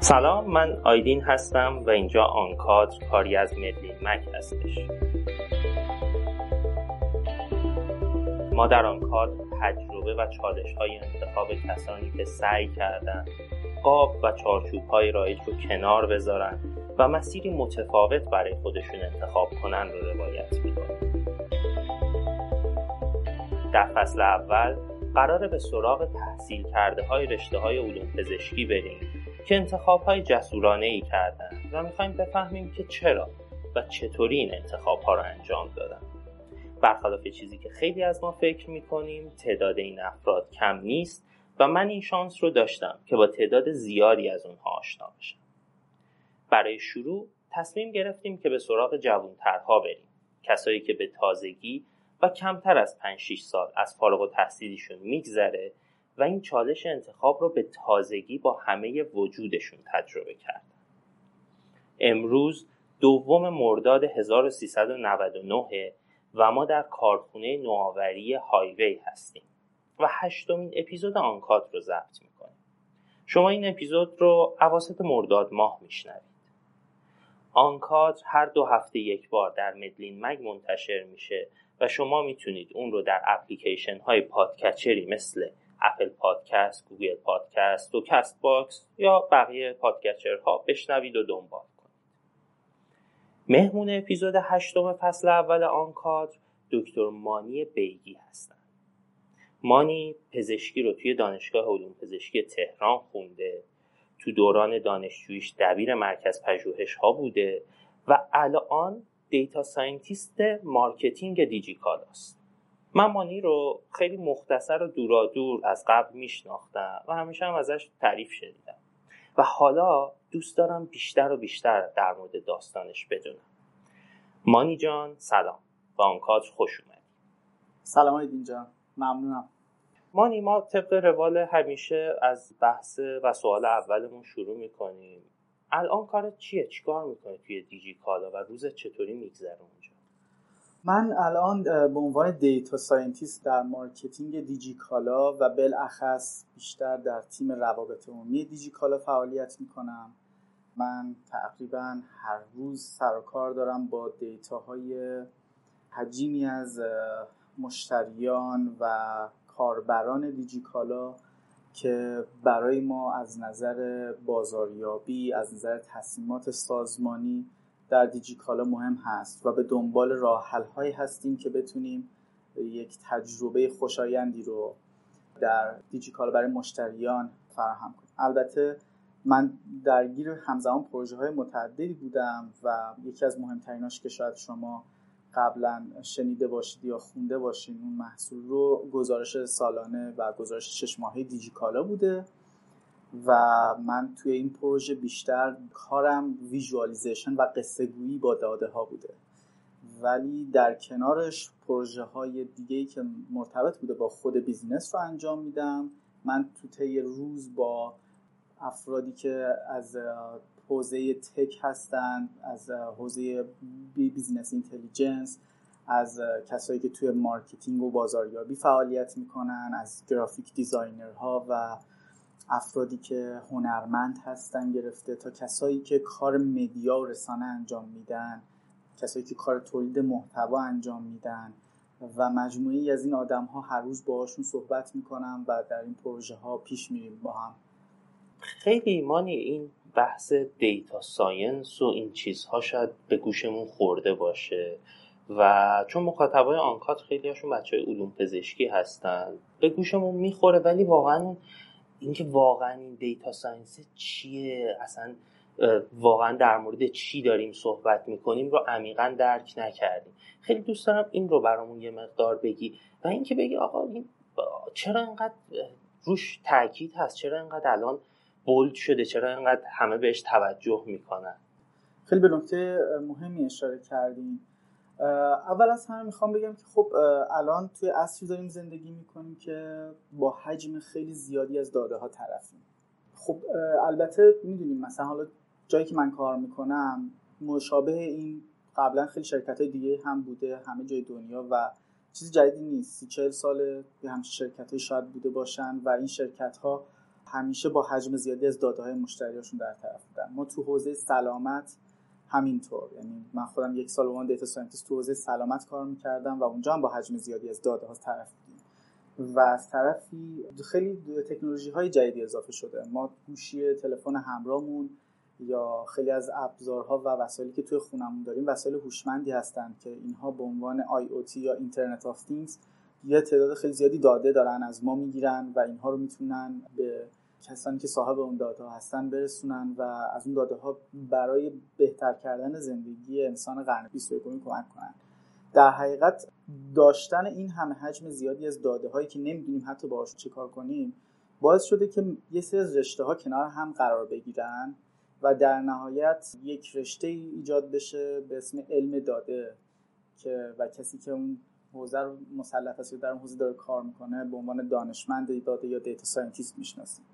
سلام من آیدین هستم و اینجا آنکادر کاری از مدلین مک هستش. ما در آنکادر تجربه و چالش های انتخاب کسانی که سعی کردن قاب و چارچوب های رایج رو کنار بذارن و مسیری متفاوت برای خودشون انتخاب کنن رو روایت می‌کنیم در فصل اول قراره به سراغ تحصیل کرده های رشته های علوم پزشکی بریم. که انتخاب های جسورانه ای کردن و می‌خوایم بفهمیم که چرا و چطوری این انتخاب ها رو انجام دادن. برخلاف چیزی که خیلی از ما فکر می‌کنیم تعداد این افراد کم نیست و من این شانس رو داشتم که با تعداد زیادی از اونها آشنا بشم. برای شروع تصمیم گرفتیم که به سراغ جوانترها بریم. کسایی که به تازگی و کمتر از 5 6 سال از فارغ و تحصیلیشون میگذره و این چالش انتخاب رو به تازگی با همه وجودشون تجربه کردن. امروز دوم مرداد 1399 و ما در کارخونه نوآوری هایوی هستیم و هشتمین اپیزود آنکات رو ضبط می‌کنیم. شما این اپیزود رو اواسط مرداد ماه میشنوید. آنکات هر دو هفته یک بار در مدلین مگ منتشر میشه و شما می‌تونید اون رو در اپلیکیشن های پادکچری مثل اپل پادکست، گوگل پادکست و کست باکس یا بقیه پادکچرها بشنوید و دنبال کنید. مهمون اپیزود هشتم فصل اول آنکات دکتر مانی بیگی هستند. مانی پزشکی رو توی دانشگاه علوم پزشکی تهران خونده تو دوران دانشجویش دبیر مرکز پژوهش ها بوده و الان data scientist marketing دیجی کالاست من مانی رو خیلی مختصر و دورا دور از قبل میشناختم و همیشه هم ازش تعریف شنیدم و حالا دوست دارم بیشتر و بیشتر در مورد داستانش بدونم. مانی جان سلام. با آنکات خوش اومدی. سلام آیدین جان. ممنونم. مانی ما طبق روال همیشه از بحث و سوال اولمون شروع می‌کنیم. الان کارت چیه؟ چیکار می‌کنی توی دیجی کالا و روزت چطوری میگذره اونجا؟ من الان به عنوان data scientist در marketing دیجی کالا و بالاخص بیشتر در تیم روابط عمومی دیجی کالا فعالیت می‌کنم. من تقریبا هر روز سر و کار دارم با data های حجیمی از مشتریان و کاربران دیجیکالا که برای ما از نظر بازاریابی از نظر تصمیمات سازمانی در دیجیکالا مهم هست و به دنبال راه هایی هستیم که بتونیم یک تجربه خوشایندی رو در دیجیکالا برای مشتریان فراهم کنیم. البته من درگیر همزمان پروژه های متعددی بودم و یکی از مهمتریناش که شاید شما قبلا شنیده باشید یا خونده باشید اون محصول رو گزارش سالانه و گزارش شش ماهه دیجیکالا بوده. و من توی این پروژه بیشتر کارم visualization و قصه گویی با داده ها بوده. ولی در کنارش پروژه های دیگه ای که مرتبط بوده با خود business رو انجام میدم. من تو طی روز با افرادی که از حوزه tech هستند از حوزه business intelligence از کسایی که توی marketing و بازاریابی فعالیت می‌کنن از graphic designer ها و افرادی که هنرمند هستن گرفته تا کسایی که کار media و رسانه انجام میدن کسایی که کار تولید محتوا انجام میدن و مجموعی از این آدم ها هر روز باهاشون صحبت می‌کنم و در این پروژه ها پیش میریم با هم. خیلی خب مانی این بحث data science و این چیزها شاید به گوشمون خورده باشه و چون مخاطبای آنکات خیلی هاشون بچه های علوم پزشکی هستن به گوشمون می‌خوره ولی واقعا اینکه واقعا این data science چیه؟ اصلا واقعا در مورد چی داریم صحبت می‌کنیم رو عمیقا درک نکردیم. خیلی دوست دارم این رو برامون یه مقدار بگی و اینکه بگی آقا این چرا انقدر روش تاکید هست؟ چرا انقدر الان بولد شده؟ چرا اینقدر همه بهش توجه می‌کنن؟ خیلی به نکته مهمی اشاره کردیم اول از همه می‌خوام بگم که خب الان توی عصری داریم زندگی می‌کنیم که با حجم خیلی زیادی از داده ها طرفیم. خب البته می‌دونیم مثلا حالا جایی که من کار می‌کنم مشابه این قبلا خیلی شرکت های دیگه هم بوده همه جای دنیا و چیز جدیدی نیست. سی چهل سال به همچین شرکت های شاید بوده باشن و این شرکت ها همیشه با حجم زیادی از داده های مشتریاشون در طرف بودن. ما تو حوزه سلامت همینطور. یعنی من خودم یک سال عنوان data scientist تو حوزه سلامت کار می‌کردم و اونجا هم با حجم زیادی از داده ها طرف بودیم. و از طرفی خیلی تکنولوژی های جدیدی اضافه شده. ما گوشی تلفن همراهمون یا خیلی از ابزارها و وسایلی که توی خونمون داریم وسایل هوشمندی هستند که اینها به عنوان IoT یا internet of things یه تعداد خیلی زیادی داده دارن از ما می‌گیرن و اینها رو می‌تونن به کسانی که صاحب اون داده ها هستن برسونن و از اون داده ها برای بهتر کردن زندگی انسان قرن 21 کمک کنن. در حقیقت داشتن این همه حجم زیادی از داده هایی که نمی‌دونیم حتی باهاش چه کار کنیم باعث شده که یه سری از رشته ها کنار هم قرار بگیرن و در نهایت یک رشته ایجاد بشه به اسم علم داده که و کسی که اون حوزه رو مسلط است در اون حوزه داره کار می‌کنه به عنوان دانشمند داده یا data scientist می‌شناسیم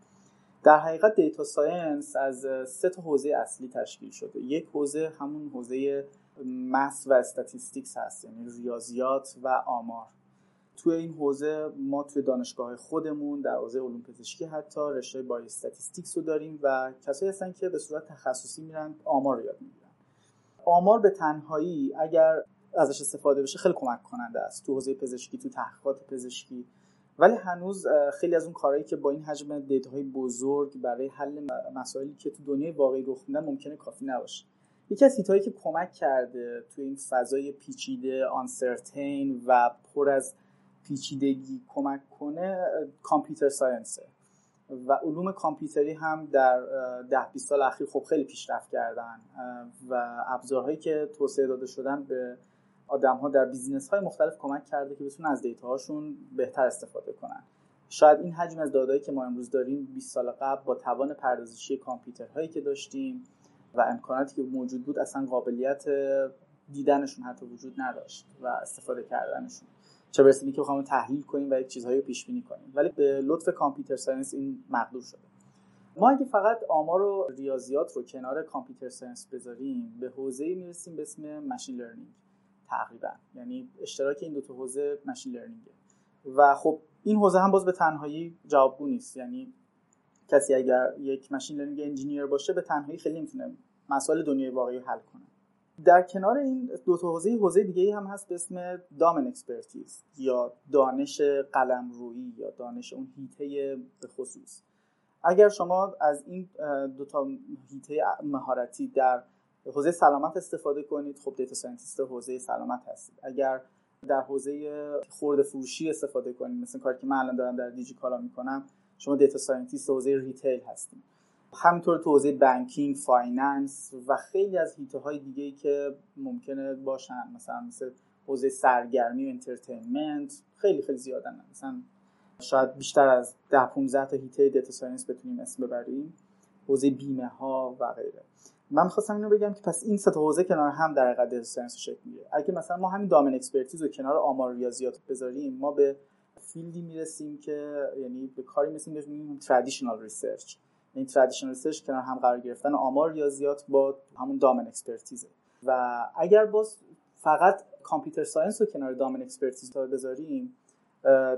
در حقیقت data science از سه تا حوزه اصلی تشکیل شده. یک حوزه همون حوزه math و statistics هست یعنی ریاضیات و آمار. توی این حوزه ما توی دانشگاه خودمون در حوزه علوم پزشکی حتی رشته biostatistics رو داریم و کسایی هستن که به صورت تخصصی میرن آمار رو یاد می‌گیرن. آمار به تنهایی اگر ازش استفاده بشه خیلی کمک کننده است. تو حوزه پزشکی تو تحقیقات پزشکی ولی هنوز خیلی از اون کارهایی که با این حجم دیتاهای بزرگ برای حل مسائلی که تو دنیای واقعی رخ میدن ممکنه کافی نباشه. یکی از هیتایی که کمک کرده تو این فضای پیچیده آنسرتین و پر از پیچیدگی کمک کنه کامپیوتر ساینسه و علوم کامپیوتری هم در ده 20 سال اخیر خب خیلی پیشرفت کردن و ابزارهایی که توسعه داده شدن به آدم ها در business های مختلف کمک کرده که بتونن از data هاشون بهتر استفاده کنن. شاید این حجم از داده‌ای که ما امروز داریم 20 سال قبل با توان پردازشی کامپیوترهایی که داشتیم و امکاناتی که موجود بود اصلا قابلیت دیدنشون حتی وجود نداشت و استفاده کردنشون. چه برسه که بخوام تحلیل کنیم و یک چیزهایی رو پیش بینی کنیم. ولی به لطف computer science این مقدور شده. ما اگه فقط آمار و ریاضیات رو کنار computer science بذاریم به حوزه‌ای می‌رسیم به اسم machine learning. تقریبا. یعنی اشتراک این دو تا حوزه machine learning ه و خب این حوزه هم باز به تنهایی جوابگو نیست. یعنی کسی اگر یک machine learning engineer باشه به تنهایی خیلی نمی‌تونه مسائل دنیای واقعی حل کنه. در کنار این دو تا حوزه حوزه دیگه هم هست به اسم domain expertise یا دانش قلمرویی یا دانش اون حیطه به خصوص. اگر شما از این دو تا حیطه مهارتی در حوزه سلامت استفاده کنید. خب data scientist حوزه سلامت هستید. اگر در حوزه خورده فروشی استفاده کنید مثل کاری که من الان دارم در دیجی کالا می‌کنم شما data scientist حوزه retail هستید. همینطور تو حوزه banking finance و خیلی از حیطه های دیگه ای که ممکنه باشن. مثلا مثل حوزه سرگرمی و entertainment خیلی خیلی زیادن. مثلا شاید بیشتر از 10 15 تا حیطه data science بتونیم اسم ببریم. حوزه بیمه ها و غیره. من می‌خواستم اینو بگم که پس این سه حوزه کنار هم در حقیقت data science شکل می‌گیره. اگه مثلا ما همین domain expertise رو کنار آمار ریاضیات بذاریم ما به field ی می‌رسیم که یعنی به کاری مثل میگیم traditional research این traditional research کنار هم قرار گرفتن آمار ریاضیات با همون domain expertise ه. و اگر باز فقط computer science رو کنار domain expertise تا بذاریم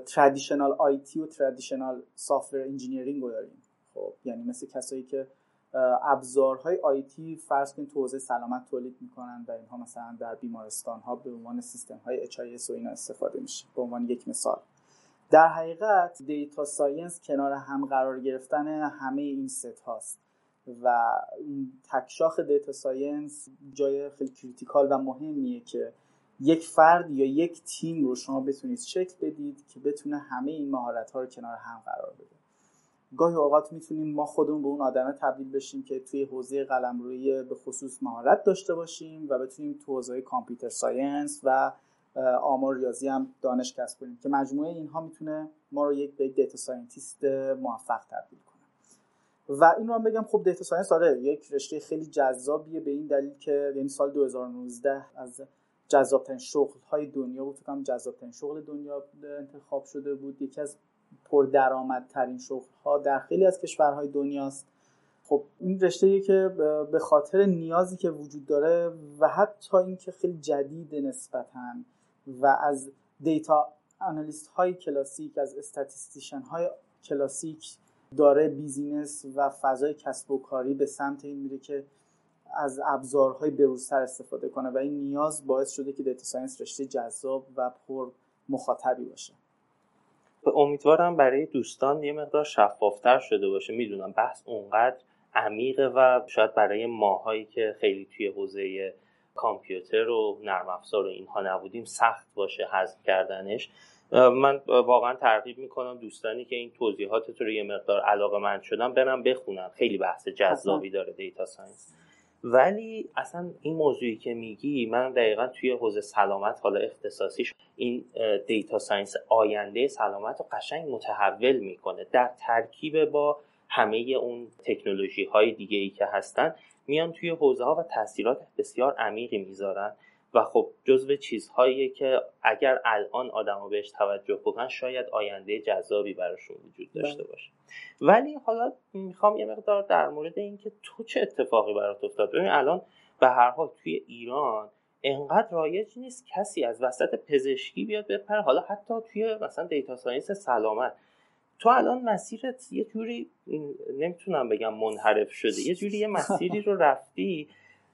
traditional IT و traditional software engineering رو داریم. خب یعنی مثل کسایی که ابزارهای IT فرض کنید تو حوزه سلامت تولید می‌کنن و اینها مثلا در بیمارستان ها به عنوان سیستم های HIS و اینا استفاده میشه به عنوان یک مثال. در حقیقت data science کنار هم قرار گرفتن همه این ست هاست و تکشاخ data science جای خیلی critical و مهمیه که یک فرد یا یک تیم رو شما بتونید شکل بدید که بتونه همه این مهارت ها رو کنار هم قرار بده. گاهی اوقات می‌تونیم ما خودمون به اون آدمه تبدیل بشیم که توی حوزه قلمرویی به خصوص مهارت داشته باشیم و بتونیم تو حوزه computer science و آمار ریاضی هم دانش کسب کنیم که مجموعه اینها می‌تونه ما رو یک به data scientist موفق تبدیل کنه. و این رو هم بگم خب data science آره یک رشته خیلی جذابیه به این دلیل که یعنی سال 2019 از جذابترین شغل های دنیا بود. فکر جذابترین شغل دنیا انتخاب شده بود. یکی از پردرآمدترین شغل ها در خیلی از کشورهای دنیاست. خب این رشته که به خاطر نیازی که وجود داره و حتی اینکه خیلی جدید نسبتاً و از data analyst های کلاسیک از statistician های کلاسیک داره business و فضای کسب و کاری به سمت این میره که از ابزارهای بروزتر استفاده کنه و این نیاز باعث شده که data science رشته جذاب و پر مخاطبی باشه. امیدوارم برای دوستان یه مقدار شفافتر شده باشه. می‌دونم بحث اونقدر عمیقه و شاید برای ماهایی که خیلی توی حوزه کامپیوتر و نرم افزار و اینها نبودیم سخت باشه هضم کردنش. من واقعا ترغیب می‌کنم دوستانی که این توضیحات رو یه مقدار علاقه‌مند شدن برم بخونم خیلی بحث جذابی داره data science. ولی اصلا این موضوعی که میگی من دقیقا توی حوزه سلامت حالا اختصاصیش این data science آینده سلامت رو قشنگ متحول می‌کنه. در ترکیب با همه اون تکنولوژی های دیگه ای که هستن میان توی حوزه ها و تاثیرات بسیار عمیقی می‌ذارن. و خب جزو چیزهایی که اگر الان آدما بهش توجه بکنن شاید آینده جذابی براشون وجود داشته بله. باشه. ولی حالا می‌خوام یه مقدار در مورد اینکه تو چه اتفاقی برات افتاد. ببین الان به هر حال توی ایران انقدر رایج نیست کسی از وسط پزشکی بیاد بپره. حالا حتی توی مثلا data science سلامت. تو الان مسیرت یه جوری نمی‌تونم بگم منحرف شده یه جوری یه مسیری رو رفتی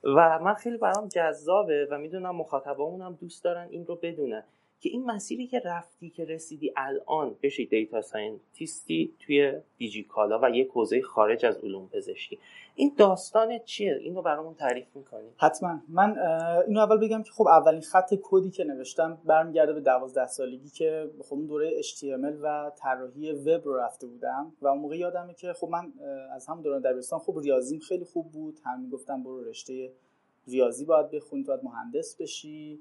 و من خیلی برام جذابه و می‌دونم مخاطبامون دوست دارن این رو بدونن. که این مسیری که رفتی که رسیدی الان بشی دیتا ساینتیستی توی دیجیکالا و یک حوزه خارج از علوم پزشکی. این داستان چیه؟ اینو برامون تعریف می‌کنی. حتما. من اینو اول بگم که خب اولین خط کدی که نوشتم برمیگرده به دوازده سالگی که خب اون دوره HTML و طراحی وب رو رفته بودم و اون موقع یادمه که خب من از هم دوران دبیرستان خب ریاضیم خیلی خوب بود. هم می‌گفتم برو رشته ریاضی باید بخونی باید مهندس بشی.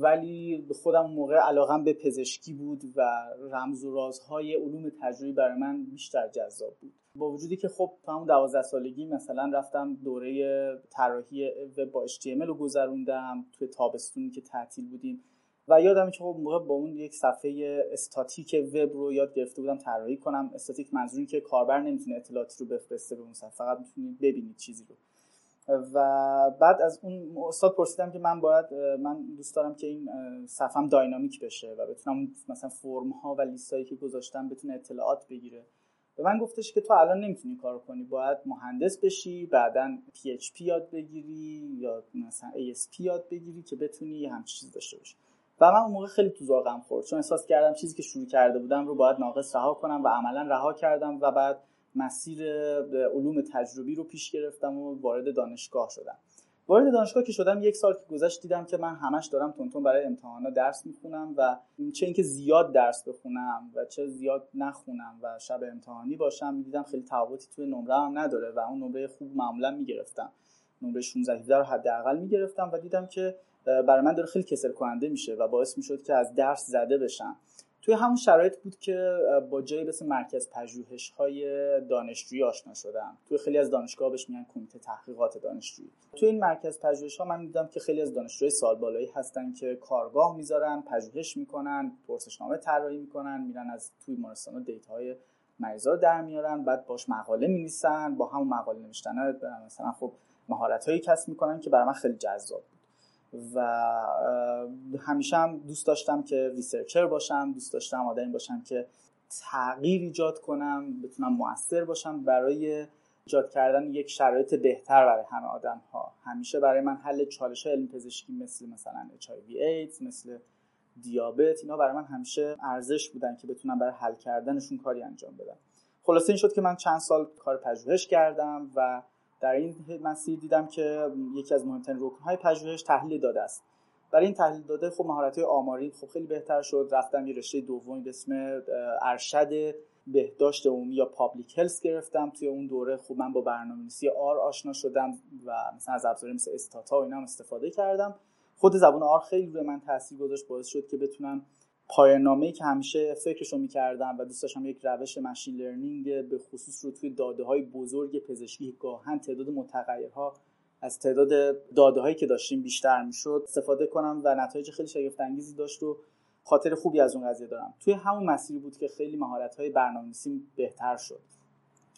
ولی خودم موقع علاقم به پزشکی بود و رمز و رازهای علوم تجربی برای من بیشتر جذاب بود. با وجودی که خب تا همون دوازده سالگی مثلا رفتم دوره طراحی وب با HTML رو گذروندم توی تابستونی که تعطیل بودیم و یادم که خب موقع با اون یک صفحه استاتیک وب رو یاد گرفته بودم طراحی کنم. استاتیک منظوری که کاربر نمی‌تونه اطلاعاتی رو بفرسته به اون صفحه فقط می‌تونید ببینید چیزی رو. و بعد از اون استاد پرسیدم که من باید من دوست دارم که این صفم داینامیک بشه و بتونم مثلا فرم ها و لیستایی که گذاشتم بتونه اطلاعات بگیره. به من گفتش که تو الان نمی‌تونی کار کنی باید مهندس بشی بعدا PHP یاد بگیری یا مثلا ASP یاد بگیری که بتونی همچین چیز داشته باشی. و من اون موقع خیلی تو ذوقم خورد چون احساس کردم چیزی که شروع کرده بودم رو باید ناقص رها کنم و عملا رها کردم و بعد مسیر علوم تجربی رو پیش گرفتم و وارد دانشگاه شدم. وارد دانشگاه که شدم یک سال که گذشت دیدم که من همش دارم تونتون برای امتحانا درس می‌خونم و چه اینکه زیاد درس بخونم و چه زیاد نخونم و شب امتحانی باشم می‌دیدم خیلی تفاوتی توی نمره هم نداره و اون نمره خوب معمولا می‌گرفتم. نمره 16 17 رو حداقل می‌گرفتم و دیدم که برای من داره خیلی کسل کننده میشه و باعث می‌شد که از درس زده بشم. توی همون شرایط بود که با جایی مثل مرکز پژوهش های دانشجویی آشنا شدم. توی خیلی از دانشگاه بهش میگن کمیته تحقیقات دانشجویی. توی این مرکز پژوهش ها من دیدم که خیلی از دانشجوی سال بالایی هستن که کارگاه می‌ذارن پژوهش می‌کنن پرسشنامه طراحی می‌کنن میرن از توی بیمارستان دیتا های مریضا در میارن بعد باش مقاله می‌نویسن با همون مقاله نوشتن مثلا خب مهارت هایی کسب می‌کنن که برای من خیلی جذاب و همیشه هم دوست داشتم که ریسرچر باشم دوست داشتم آدمی باشم که تغییر ایجاد کنم بتونم موثر باشم برای ایجاد کردن یک شرایط بهتر برای همه آدم ها همیشه برای من حل چالش علم پزشکی مثل مثلا HIV AIDS مثل دیابت اینا برای من همیشه ارزش بودن که بتونم برای حل کردنشون کاری انجام بدم. خلاصه این شد که من چند سال کار پژوهش کردم و در این مسیر دیدم که یکی از مهمترین رکنهای پژوهش تحلیل داده است. برای این تحلیل داده خب مهارت آماری خب خیلی بهتر شد. رفتم یه رشته دومی به اسم ارشد بهداشت عمومی یا public health گرفتم. توی اون دوره خب من با برنامه‌نویسی R آشنا شدم و مثلا از ابزاری مثل Stata و اینا هم استفاده کردم. خود زبان R خیلی روی من تاثیر گذاشت باعث شد که بتونم پایان که همیشه فکرشو می‌کردم و دوست داشتم یک روش machine learning به خصوص رو توی داده های بزرگ پزشکی گاهاً تعداد متغیرها از تعداد داده هایی که داشتیم بیشتر می‌شد استفاده کنم و نتایج خیلی شگفت انگیزی داشت و خاطر خوبی از اون قضیه دارم. توی همون مسیری بود که خیلی مهارت های برنامه‌نویسی بهتر شد.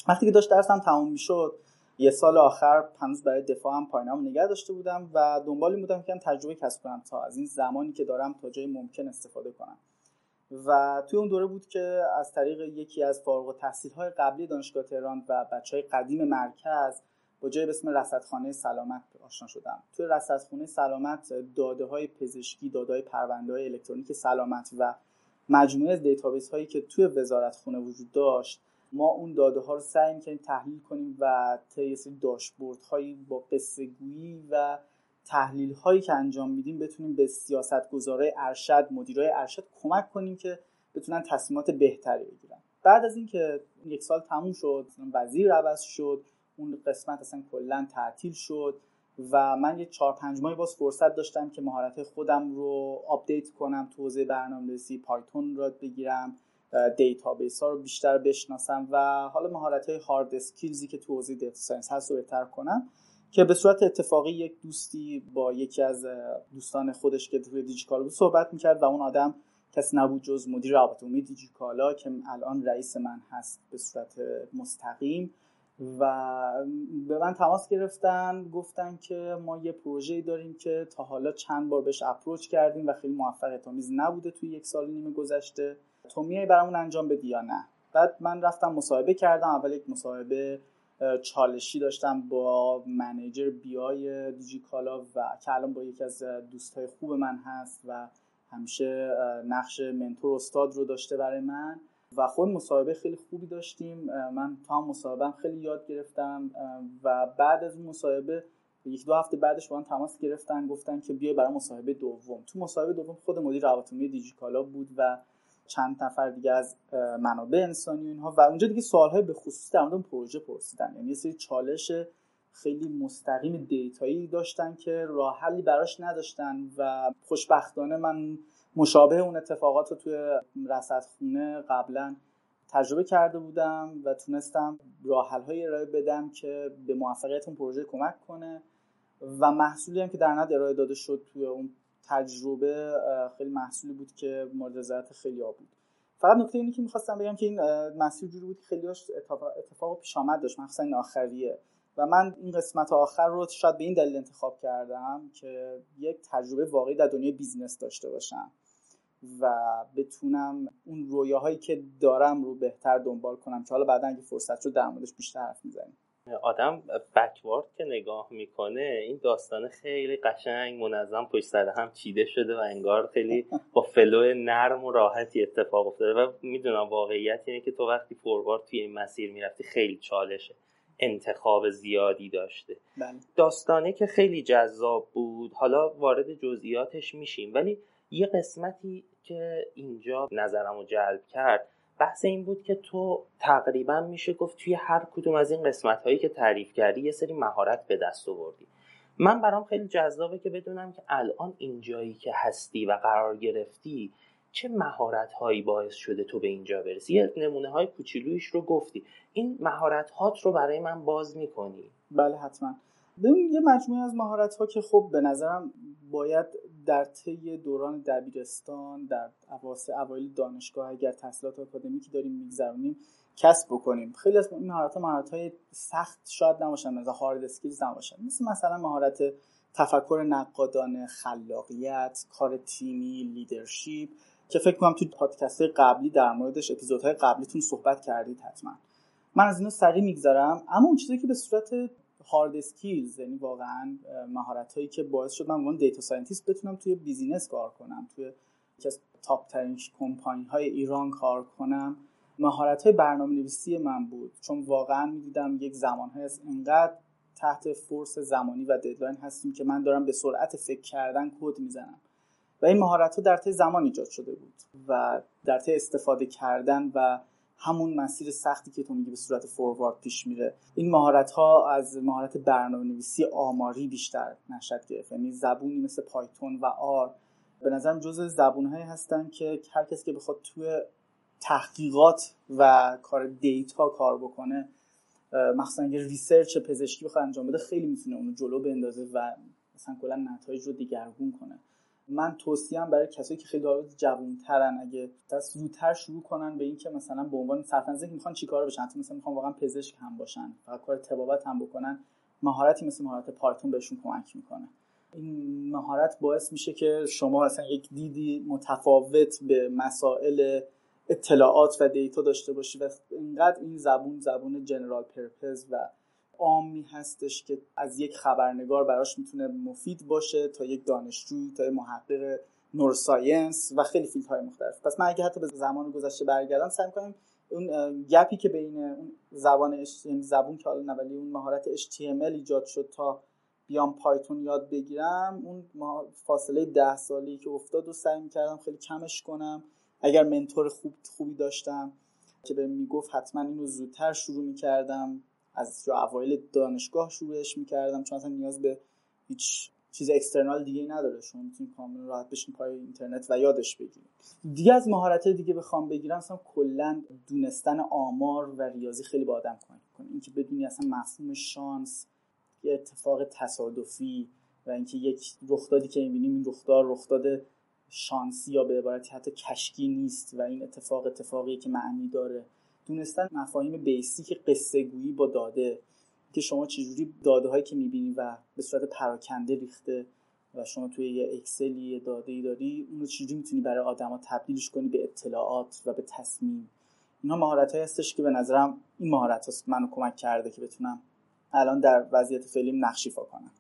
وقتی که داشت درسم تموم می‌شد یه سال آخر هنوز برای دفاعم پایینام نگه داشته بودم و دنبال این بودم که تجربه کسب کنم تا از این زمانی که دارم تا جای ممکن استفاده کنم. و توی اون دوره بود که از طریق یکی از فارغ التحصیل های قبلی دانشگاه تهران و بچه های قدیم مرکز با جایی به اسم رصدخانه سلامت آشنا شدم. توی رصدخانه سلامت داده های پزشکی داده های پرونده های الکترونیک سلامت و مجموعه دیتابیس هایی که توی وزارت خونه وجود داشت ما اون داده ها رو سعی می‌کنیم تحلیل کنیم و طی سری داشبورد هایی با قصه و تحلیل هایی که انجام میدیم بتونیم به سیاست گذاره ارشد مدیرای ارشد کمک کنیم که بتونن تصمیمات بهتری بگیرن. بعد از اینکه یک سال تموم شد وزیر عوض شد اون قسمت اصلا کلا تعطیل شد و من یه چهار پنج ماهی باز فرصت داشتم که مهارت خودم رو update کنم تو حوزه برنامه‌نویسی پایتون را بگیرم. دیتابیس ها رو بیشتر بشناسم و حالا مهارت های hard skills ی که تو حوزه data science هست رو بهتر کنم که به صورت اتفاقی یک دوستی با یکی از دوستان خودش که توی دیجیکالا بود صحبت می‌کرد و اون آدم کسی نبود جز مدیر روابط عمومی دیجیکالا که الان رئیس من هست به صورت مستقیم و به من تماس گرفتن گفتن که ما یه پروژه داریم که تا حالا چند بار بهش اپروچ کردیم و خیلی موفقیت آمیز نبوده توی یک سال نیمه گذشته. تو میای برامون انجام بدی یا نه؟ بعد من رفتم مصاحبه کردم اول یک مصاحبه چالشی داشتم با منیجر بیای دیجیکالا و که الان با یکی از دوستای خوب من هست و همیشه نقش منتور استاد رو داشته برای من و خود مصاحبه خیلی خوبی داشتیم. من تا مصاحبه خیلی یاد گرفتم و بعد از اون مصاحبه یک دو هفته بعدش با من تماس گرفتن گفتن که بیای برای مصاحبه دوم. تو مصاحبه دوم خود مدیر روابط دیجیکالا بود و چند نفر دیگه از منابع انسانی اینها. و اونجا دیگه سوالهای به خصوص در مورد پروژه پرسیدن. یعنی یه سری چالش خیلی مستقیم دیتایی داشتن که راه حلی براش نداشتن و خوشبختانه من مشابه اون اتفاقات رو توی رصدخونه قبلا تجربه کرده بودم و تونستم راه های ارائه بدم که به موفقیت اون پروژه کمک کنه. و محصولی هم که در نهایت ارائه داده شد توی اون تجربه خیلی محصولی بود که مورد رضایت خیلی ها بود. فقط نکته اینی که می‌خواستم بگم که این مسیر جوری بود که خیلی اتفاق پیش آمد داشت. مخصوصا این آخریه. و من این قسمت آخر رو شاید به این دلیل انتخاب کردم که یک تجربه واقعی در دنیای business داشته باشم و بتونم اون رویاهایی که دارم رو بهتر دنبال کنم که حالا بعدا اگه فرصت شد در موردش بیشتر حرف می‌زنیم. آدم backward که نگاه می‌کنه این داستان خیلی قشنگ منظم پشت سر هم چیده شده و انگار خیلی با فلو نرم و راحتی اتفاق افتاده و می‌دونم واقعیت اینه که تو وقتی فوروارد توی این مسیر می‌رفتی خیلی چالشه انتخاب زیادی داشته بله. داستانه که خیلی جذاب بود حالا وارد جزئیاتش میشیم ولی یه قسمتی که اینجا نظرم رو جلب کرد بحث این بود که تو تقریبا میشه گفت توی هر کدوم از این قسمت هایی که تعریف کردی یه سری مهارت به دست آوردی. من برام خیلی جذابه که بدونم که الان اینجایی که هستی و قرار گرفتی چه مهارت هایی باعث شده تو به اینجا برسی؟ یه نمونه های کوچولویش رو گفتی. این مهارت هات رو برای من باز می‌کنی. بله حتما. ببین یه مجموعه از مهارت ها که خب به نظرم باید در طی دوران دبیرستان در اواس اوایل دانشگاه اگر تحصیلات آکادمیکی داریم میگذرونیم کسب بکنیم. خیلی از این مهارت ها مهارت های سخت شاید نباشن مثلا هارد اسکیلز نباشن. مثل مثلا مهارت تفکر نقادانه خلاقیت کار تیمی leadership که فکر کنم تو پادکست قبلی در موردش اپیزودهای قبلیتون صحبت کردید حتما. من از اینو سریع میگذرم اما اون چیزی که به صورت hard skills یعنی واقعا مهارت هایی که باعث شد من عنوان data scientist بتونم توی business کار کنم توی یکی از top ترین کمپانی های ایران کار کنم. مهارت های برنامه نویسی من بود چون واقعا می‌دیدم یک زمان های از اینقدر تحت force زمانی و deadline هستیم که من دارم به سرعت فکر کردن کد می‌زنم. و این مهارت ها در طی زمان ایجاد شده بود و در طی استفاده کردن و همون مسیر سختی که تو میگی به صورت forward پیش میره. این مهارت ها از مهارت برنامه نویسی آماری بیشتر نشد گرفت. یعنی زبونی مثل پایتون و R به نظرم جز زبون هایی هستن که هر کسی که بخواد توی تحقیقات و کار data کار بکنه مخصوصا اگر research پزشکی بخواد انجام بده خیلی می‌تونه اونو جلو بندازه و مثلا کلا نتایج رو دگرگون کنه. من توصیم برای کسایی که خیلی جوان ترن اگه زودتر شروع کنن به اینکه مثلا به عنوان صرف که می‌خوان چیکار بشن؟ مثلا می‌خوان واقعا پزشک هم باشن و کار طبابت هم بکنن مهارتی مثل مهارت پایتون بهشون کمک می‌کنه. این مهارت باعث میشه که شما اصلا یک دیدی متفاوت به مسائل اطلاعات و data داشته باشی و اینقدر این زبون زبون general purpose و عامی هستش که از یک خبرنگار براش می‌تونه مفید باشه تا یک دانشجوی تا یک محقق neuroscience و خیلی field های مختلف. پس من اگه حتی به زمان گذشته برگردم سعی می‌کنم اون gap ی که بین اون زبان یعنی زبون که حالا ولی اون مهارت HTML ایجاد شد تا بیام پایتون یاد بگیرم اون فاصله ده سالی که افتاد و سعی می‌کردم خیلی کمش کنم. اگر منتور خوب خوبی داشتم که به می‌گفت حتما اینو زودتر شروع می‌کردم. از اوایل دانشگاه شروعش می‌کردم چون اصلا نیاز به هیچ چیز اکسترنال دیگه نداره شما می‌تونید کاملا راحت بشین پای اینترنت و یادش بگیرید. دیگه از مهارت دیگه بخوام بگیرم اصلا کلا دونستن آمار و ریاضی خیلی با آدم کمک کنه اینکه بدونی اصلا مفهوم شانس یه اتفاق تصادفی و اینکه یک رخدادی که می‌بینیم این رخداد رخداد شانسی یا به عبارتی حتی کشکی نیست و این اتفاق اتفاقی که معنی داره. دونستن مفاهیم بیسیک قصه گویی با داده که شما چجوری داده هایی که می‌بینی و به صورت پراکنده ریخته و شما توی یه اکسلی یه داده ای داری اون رو چجوری می‌تونی برای آدما تبدیلش کنی به اطلاعات و به تصمیم؟ اینا مهارت هستش که به نظرم این مهارت هست منو کمک کرده که بتونم الان در وضعیت فعلی نقش ایفا کنم.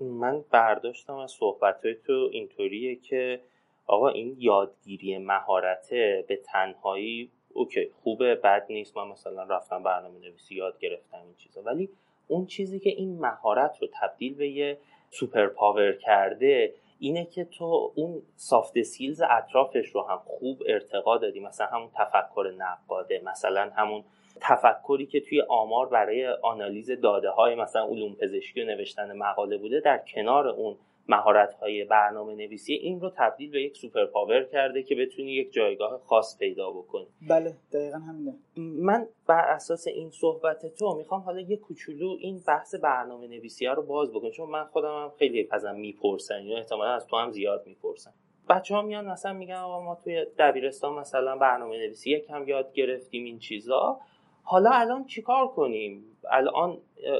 من برداشتم از صحبت های تو اینطوریه که آقا این یادگیری مهارته به تنهایی okay خوبه بد نیست من مثلا رفتم برنامه نویسی یاد گرفتم این چیزا. ولی اون چیزی که این مهارت رو تبدیل به یه super power کرده اینه که تو اون soft skills اطرافش رو هم خوب ارتقا دادی. مثلا همون تفکر نقادانه مثلا همون تفکری که توی آمار برای آنالیز داده های مثلا علوم پزشکی و نوشتن مقاله بوده در کنار اون مهارت های برنامه نویسی این رو تبدیل به یک سوپر پاور کرده که بتونی یک جایگاه خاص پیدا بکنی. بله دقیقا همینه. من بر اساس این صحبت تو می‌خوام حالا یه کوچولو این بحث برنامه نویسی رو باز بکنم چون من خودم هم خیلی ازم می‌پرسن یا احتمالا از تو هم زیاد می‌پرسن. بچه ها میان مثلا میگن آقا ما توی دبیرستان مثلا برنامه نویسی یکم یاد گرفتیم این چیزا. حالا الان چیکار کنیم؟ الان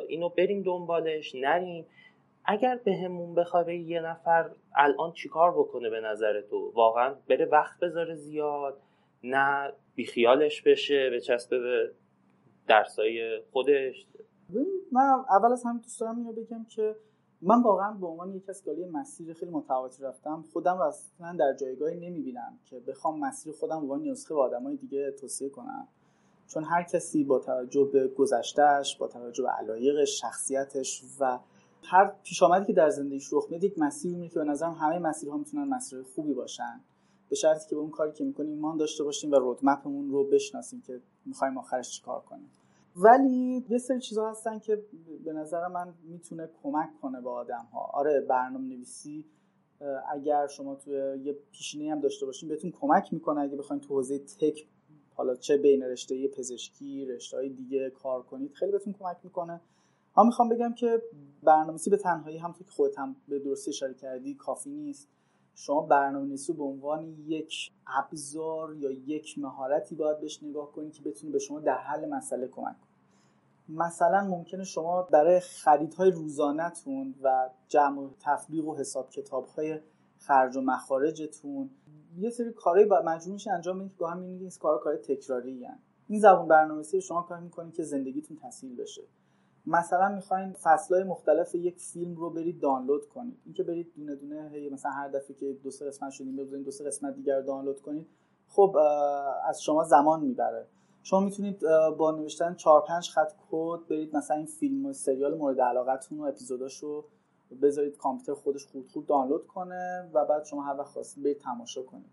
اینو بریم دنبالش نریم. اگر بهمون به بخوای یه نفر الان چیکار بکنه به نظر تو؟ واقعا بره وقت بذاره زیاد نه بیخیالش بشه به چسبه به درسای خودش؟ من اول از همه دوست دارم اینو بگم که من واقعا به عنوان یک کسی که مسیر خیلی متفاوتی رفتم خودم رو اصلا در جایگاهی نمی‌بینم که بخوام مسیر خودم عنوان نسخه به آدمای دیگه توصیه کنم. چون هر کسی با توجه به گذشتهش با توجه به علایقش شخصیتش و هر پیش آمدی که در زندگیش رخ میاد یک مسیری میره که به نظرم همه مسیرها می‌تونن مسیر خوبی باشن. به شرطی که به اون کاری که می‌کنیم ایمان داشته باشیم و رودمپمون رو بشناسیم که می‌خوایم آخرش چیکار کنیم. ولی یه سری چیزها هستن که به نظر من می‌تونه کمک کنه به آدم ها آره برنامه نویسی اگر شما توی یه پیشینه هم داشته باشین بهتون کمک می‌کنه اگه بخواید تو حوزه تک حالا چه بین رشته پزشکی رشته دیگه کار کنید خیلی بهتون کمک می‌کنه. من می‌خوام بگم که برنامه‌نویسی به تنهایی همونطور که خودت هم به درستی اشاره کردی کافی نیست. شما برنامه‌نویسی به عنوان یک ابزار یا یک مهارتی باید بهش نگاه کنید که بتونه به شما در حل مسئله کمک کنه. مثلا ممکنه شما برای خریدهای روزانهتون و جمع و تفریق و حساب کتابهای خرج و مخارجتون یه سری کارهای مجبور میشه انجام بدید که گاهی این کارا کار تکراری هن. این زبان برنامه‌نویسی شما کار می‌کنید که زندگیتون تسهیل بشه. مثلا می‌خواین فصلهای مختلف یک فیلم رو برید دانلود کنید. اینکه برید دونه دونه هی مثلا هر دفعه که دو سه قسمت شدیم بزنید دو سه قسمت دیگر رو دانلود کنید. خب از شما زمان می‌بره. شما می‌تونید با نوشتن 4 5 خط کد برید مثلا این فیلم و سریال مورد علاقتون و اپیزوداشو بذارید کامپیوتر خودش خود خود دانلود کنه و بعد شما هر وقت خواستید برید تماشا کنید.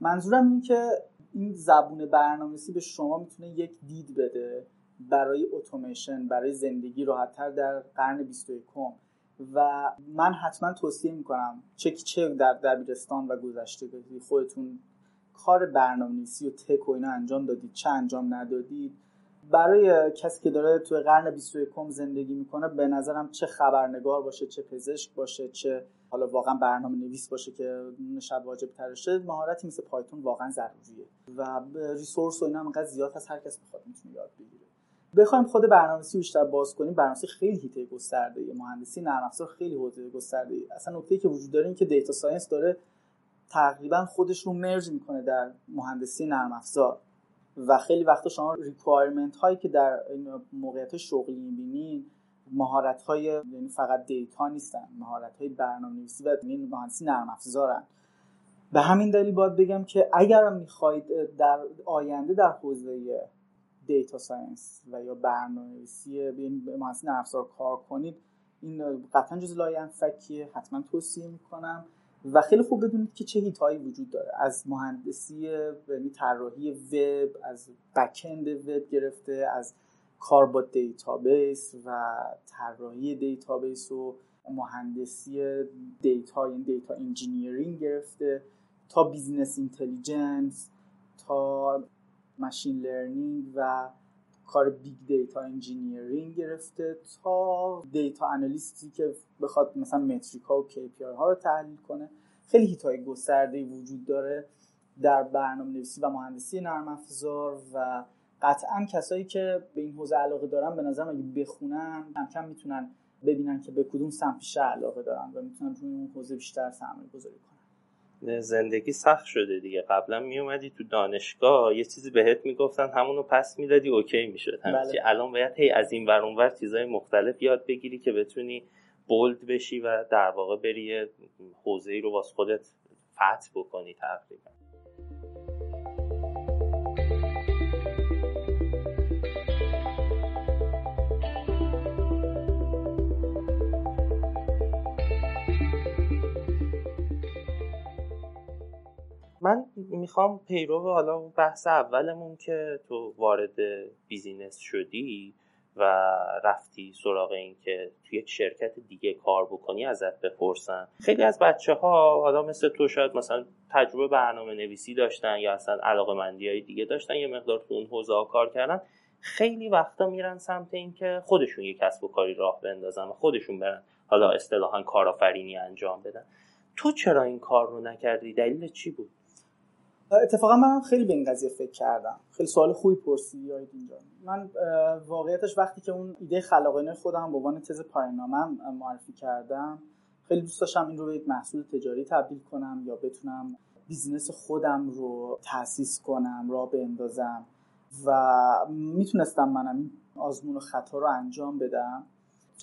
منظورم این که این زبون برنامه‌نویسی به شما می‌تونه یک دید بده. برای اتوماسیون برای زندگی راحتتر در قرن 21 و من حتما توصیه می‌کنم چه چه در دبیرستان و گذشته خودتون کار برنامه‌نویسی و تک و اینا انجام دادید. چه انجام ندادید. برای کسی که داره توی قرن 21 زندگی می‌کنه به نظرم چه خبرنگار باشه چه پزشک باشه چه حالا واقعا برنامه نویس باشه که شب واجب ترشه مهارتی مثل پایتون واقعا ضروریه. و resource و اینا انقدر زیاد هست هر کس بخواد می‌تونه یاد بگیره. بخوایم خود برنامه‌نویسی بیشتر باز کنیم برنامه‌نویسی خیلی حیطه گسترده مهندسی نرم افزار خیلی حوزه گسترده اصلا نکته که وجود داره این که data science داره تقریبا خودش رو merge می‌کنه در مهندسی نرم افزار و خیلی وقتا شما requirement هایی که در موقعیت شغلی می‌بینین مهارت های یعنی فقط data نیستن مهارت های برنامه‌نویسی و یعنی مهندسی نرم افزارن به همین دلیل باید بگم که اگر می‌خواهید در آینده در حوزه data science و یا برنامه‌نویسی یعنی مهندسی نرم افزار کار کنید این قطعا جز لاینفکیه حتما توصیه می‌کنم. و خیلی خوب بدونید که چه حیطه‌هایی وجود داره. از مهندسی یعنی طراحی وب از backend وب گرفته از کار با دیتابیس و طراحی دیتابیس و مهندسی data یعنی data engineering گرفته تا business intelligence تا machine learning و کار big data engineering گرفته تا data analyst ی که بخواد مثلا metric ها و KPI ها رو تحلیل کنه. خیلی حیطه‌های گسترده وجود داره در برنامه نویسی و مهندسی نرم افزار و قطعا کسایی که به این حوزه علاقه دارن به نظرم اگه بخونن کم کم می‌تونن ببینن که به کدوم سمت علاقه دارن و می‌تونن روی اون حوزه بیشتر سرمایه گذاری کنن. زندگی سخت شده دیگه. قبلا میومدی تو دانشگاه یه چیزی بهت می‌گفتن همونو پس می‌دادی اوکی می‌شد. بله. الان باید هی از این ور اونور چیزای مختلف یاد بگیری که بتونی بولد بشی و در واقع بری حوزه ای رو واس خودت فتح بکنی تقریبا. من می‌خوام پیرو حالا بحث اولمون که تو وارد بیزینس شدی و رفتی سراغ این که توی یک شرکت دیگه کار بکنی ازت بپرسن خیلی از بچه ها حالا مثل تو شاید مثلا تجربه برنامه نویسی داشتن یا اصلا علاقه مندی های دیگه داشتن یه مقدار تو اون حوزه کار کردن خیلی وقتا میرن سمت این که خودشون یه کسب و کاری راه بندازن و خودشون برن حالا اصطلاحا کارآفرینی انجام بدن. تو چرا این کار رو نکردی؟ دلیل چی بود؟ اتفاقا من خیلی به این قضیه فکر کردم. خیلی سوال خوبی پرسیدی اینجا من واقعیتش وقتی که اون ایده خلاقانه خودم به عنوان تز پایان‌نامه‌ام معرفی کردم خیلی دوست داشتم این رو به یک محصول تجاری تبدیل کنم یا بتونم business خودم رو تاسیس کنم راه بندازم و می‌تونستم منم این آزمون و خطا رو انجام بدم.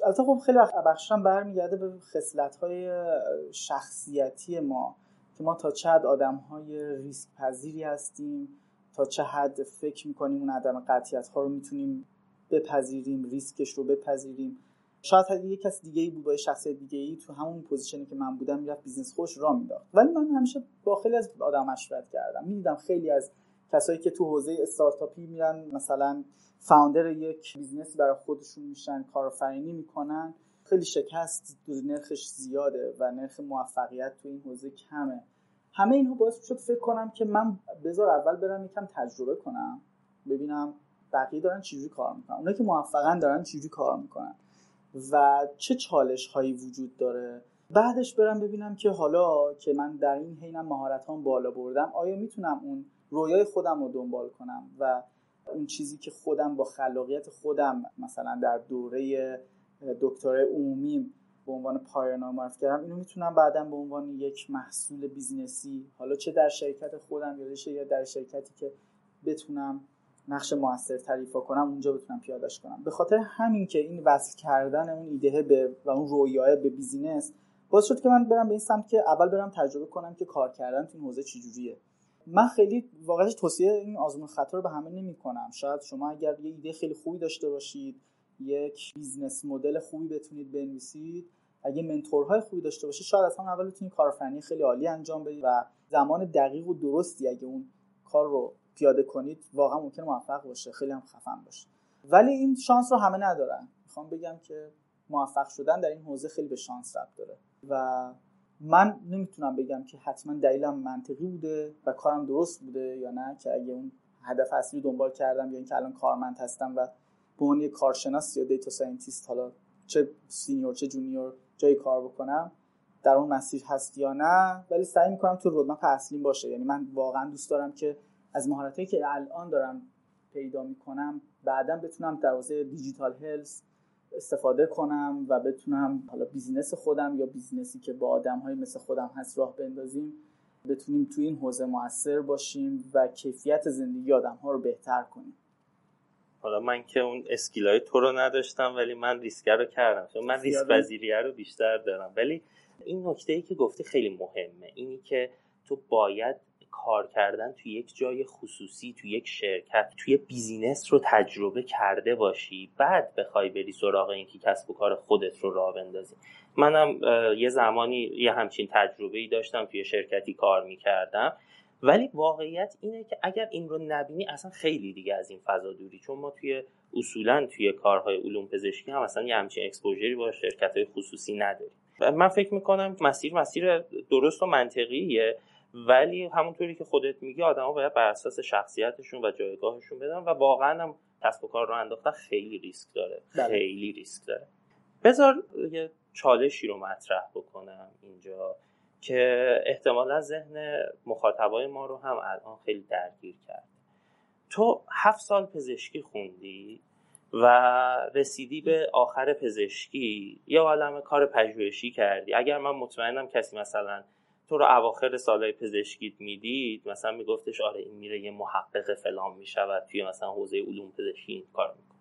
البته خب خیلی وقت بخشم برمیگرده به خصلت های شخصیتی ما. که ما تا چه حد آدم های ریسک پذیری هستیم تا چه حد فکر می‌کنیم اون عدم قطعیت ها رو می‌تونیم بپذیریم ریسکش رو بپذیریم. شاید یک کس دیگه ای بود با شخصیت دیگه ای تو همون پوزیشنی که من بودم می‌رفت business خودش راه مینداخت. ولی من همیشه با خیلی از آدم مشورت کردم. می‌دیدم خیلی از کسایی که تو حوزه استارتاپی میرن مثلا founder یک business ی برای خودشون میشن کارآفرینی می‌کنن. خیلی شکست نرخش زیاده و نرخ موفقیت تو این حوزه کمه. همه اینها باعث شد فکر کنم که من بذار اول برم یکم تجربه کنم ببینم بقیه دارن چجوری کار می‌کنن. اونایی که موفقن دارن چجوری کار می‌کنن و چه چالش هایی وجود داره. بعدش برم ببینم که حالا که من در این حینم مهارت بالا بردم آیا می‌تونم اون رویای خودم رو دنبال کنم و اون چیزی که خودم با خلاقیت خودم مثلا در دوره دکترای عمومی به عنوان پایان‌نامه معرفی کردم اینو می‌تونم بعدا به عنوان یک محصول business ی حالا چه در شرکت خودم یا در شرکتی که بتونم نقش موثر تعریف کنم اونجا بتونم پیادش کنم. به خاطر همین که این وصل کردن اون ایده به و اون رویاه به business باعث شد که من برم به این سمت که اول برم تجربه کنم که کار کردن تو این حوزه چجوریه. من خیلی واقعا توصیه این آزمون خطا رو به همه نمی کنم شاید شما اگر یه ایده خیلی خوبی داشته باشید یک business model خوبی بتونید بنویسید. اگه mentor های خوبی داشته باشید شاید اصلا اول بتونید کارآفرینی خیلی عالی انجام بدید و زمان دقیق و درستی اگه اون کار رو پیاده کنید واقعا ممکن موفق باشه. خیلی هم خفن باشه. ولی این شانس رو همه ندارن. می‌خوام بگم که موفق شدن در این حوزه خیلی به شانس ربط داره. و من نمی‌تونم بگم که حتما دلیلم منطقی بوده و کارم درست بوده یا نه که اگه اون هدف اصلی دنبال کردم یا اینکه الان کارمند هستم و به عنوان کارشناس یا data scientist حالا چه senior چه junior جایی کار بکنم در اون مسیر هست یا نه ولی سعی می‌کنم تو roadmap اصلیم باشه. یعنی من واقعا دوست دارم که از مهارتایی که الان دارم پیدا می‌کنم بعدا بتونم در حوزه digital health استفاده کنم و بتونم حالا business خودم یا business ی که با آدم های مثل خودم هست راه بندازیم بتونیم تو این حوزه موثر باشیم و کیفیت زندگی آدم ها رو بهتر کنیم. حالا من که اون skill ای تو رو نداشتم ولی من ریسکه رو کردم. چون من ریسک پذیریه رو بیشتر دارم. ولی این نکته ای که گفتی خیلی مهمه. اینی که تو باید کار کردن توی یک جای خصوصی توی یک شرکت توی business رو تجربه کرده باشی. بعد بخوای بری سراغ اینکه کسب و کار خودت رو راه بندازی. منم یه زمانی یه همچین تجربه ای داشتم توی شرکتی کار می‌کردم. ولی واقعیت اینه که اگر این رو نبینی اصلا خیلی دیگه از این فضا دوری. چون ما توی اصولا توی کارهای علوم پزشکی هم اصلا یه همچین اکسپوژری با شرکت های خصوصی نداریم. من فکر می‌کنم مسیر مسیر درست و منطقیه ولی همونطوری که خودت میگی آدما باید بر اساس شخصیتشون و جایگاهشون بدن و واقعا هم کسب و کار رو انداختن خیلی ریسک داره. بله. خیلی ریسک داره. بذار یه چالشی رو مطرح بکنم اینجا. که احتمالا ذهن مخاطبای ما رو هم الان خیلی درگیر کرد. تو هفت سال پزشکی خوندی و رسیدی به آخر پزشکی یا عالم کار پژوهشی کردی؟ اگر من مطمئنم کسی مثلا تو رو اواخر سالهای پزشکیت می‌دید مثلا میگفتش آره این میره یه محقق فلان می‌شود توی مثلا حوزه علوم پزشکی این کار می‌کنه.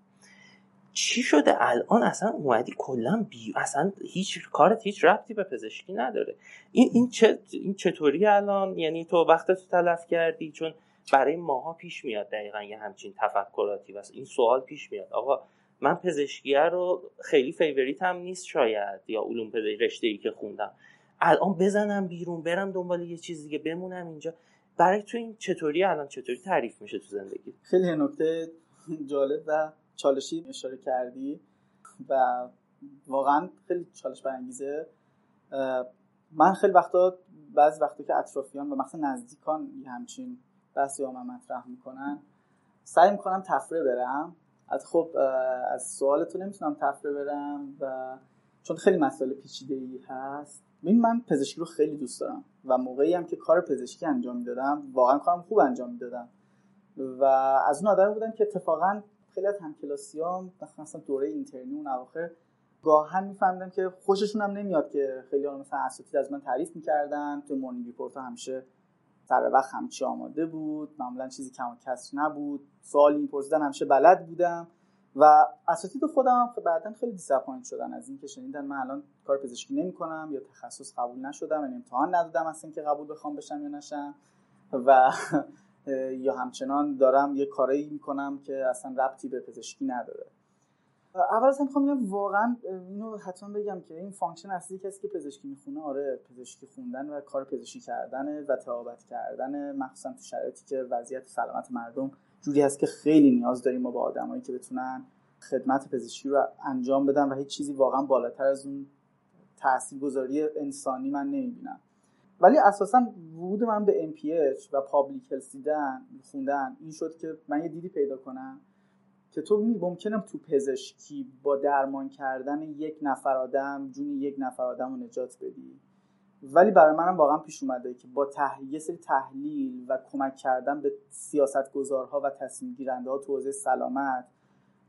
چی شده الان؟ اصلا اومدی کلا بی اصلا هیچ کارت هیچ ربطی به پزشکی نداره. این این, چه، این چطوری الان؟ یعنی تو وقت تو تلف کردی؟ چون برای ماها پیش میاد دقیقا یه همچین تفکراتی و این سوال پیش میاد. آقا من پزشکیه رو خیلی favorite هم نیست شاید یا علوم پزشکی رشته ای که خوندم. الان بزنم بیرون برم دنبال یه چیز دیگه بمونم اینجا. برای تو این چطوری الان؟ چطوری تعریف میشه تو زندگی خیلی نکته جالب و چالشی اشاره کردی و واقعا خیلی چالش برانگیزه. من خیلی وقتا بعضی وقتا که اطرافیان و مثلا نزدیکان یه همچین بحثی با من مطرح می‌کنن سعی می‌کنم تفره برم. از خب از سوالتون نمی‌تونم تفره برم و چون خیلی مسئله پیچیده ای هست. ببین من پزشکی رو خیلی دوست دارم و موقعی هم که کار پزشکی انجام می‌دادم واقعا کارم خوب انجام می‌دادم. و از اون آدم بودم که اتفاقا خیلی از همکلاسیام مثلا دوره اینترنی اون اواخر گاهن میفهمیدم که خوششون هم نمیاد که خیلی مثلا اساتید از من تعریف می‌کردن. تو morning report همیشه سر وقت همچی آماده بود. معمولا چیزی کم و کس نبود. سوالی میپرسیدن همیشه بلد بودم. و اساتید خودم هم بعدا خیلی disappoint شدن از اینکه شنیدن من الان کار پزشکی نمی‌کنم یا تخصص قبول نشدم یعنی امتحان ندادم اصلا که قبول بخوام بشم یا نشم. و یا همچنان دارم یه کاری می‌کنم که اصلا ربطی به پزشکی نداره. اول از می‌خوام واقعا اینو حتما بگم که این function اصلی کسی که پزشکی می‌خونه آره پزشکی خوندن و کار پزشکی کردن و طبابت کردن مخصوصا تو شرایطی که وضعیت سلامت مردم جوری هست که خیلی نیاز داریم ما با آدمایی که بتونن خدمت پزشکی رو انجام بدن و هیچ چیزی واقعا بالاتر از اون تاثیرگذاری انسانی من نمی‌بینم. ولی اساسا ورود من به MPH و پابلیک دیدن خوندن این شد که من یه دیدی پیدا کنم که تو ممکنه تو پزشکی با درمان کردن یک نفر آدم جون یک نفر آدم رو نجات بدی. ولی برای منم واقعا پیش اومده که با تحلیل سری تحلیل و کمک کردن به سیاست گذارها و تصمیم گیرنده ها تو حوزه سلامت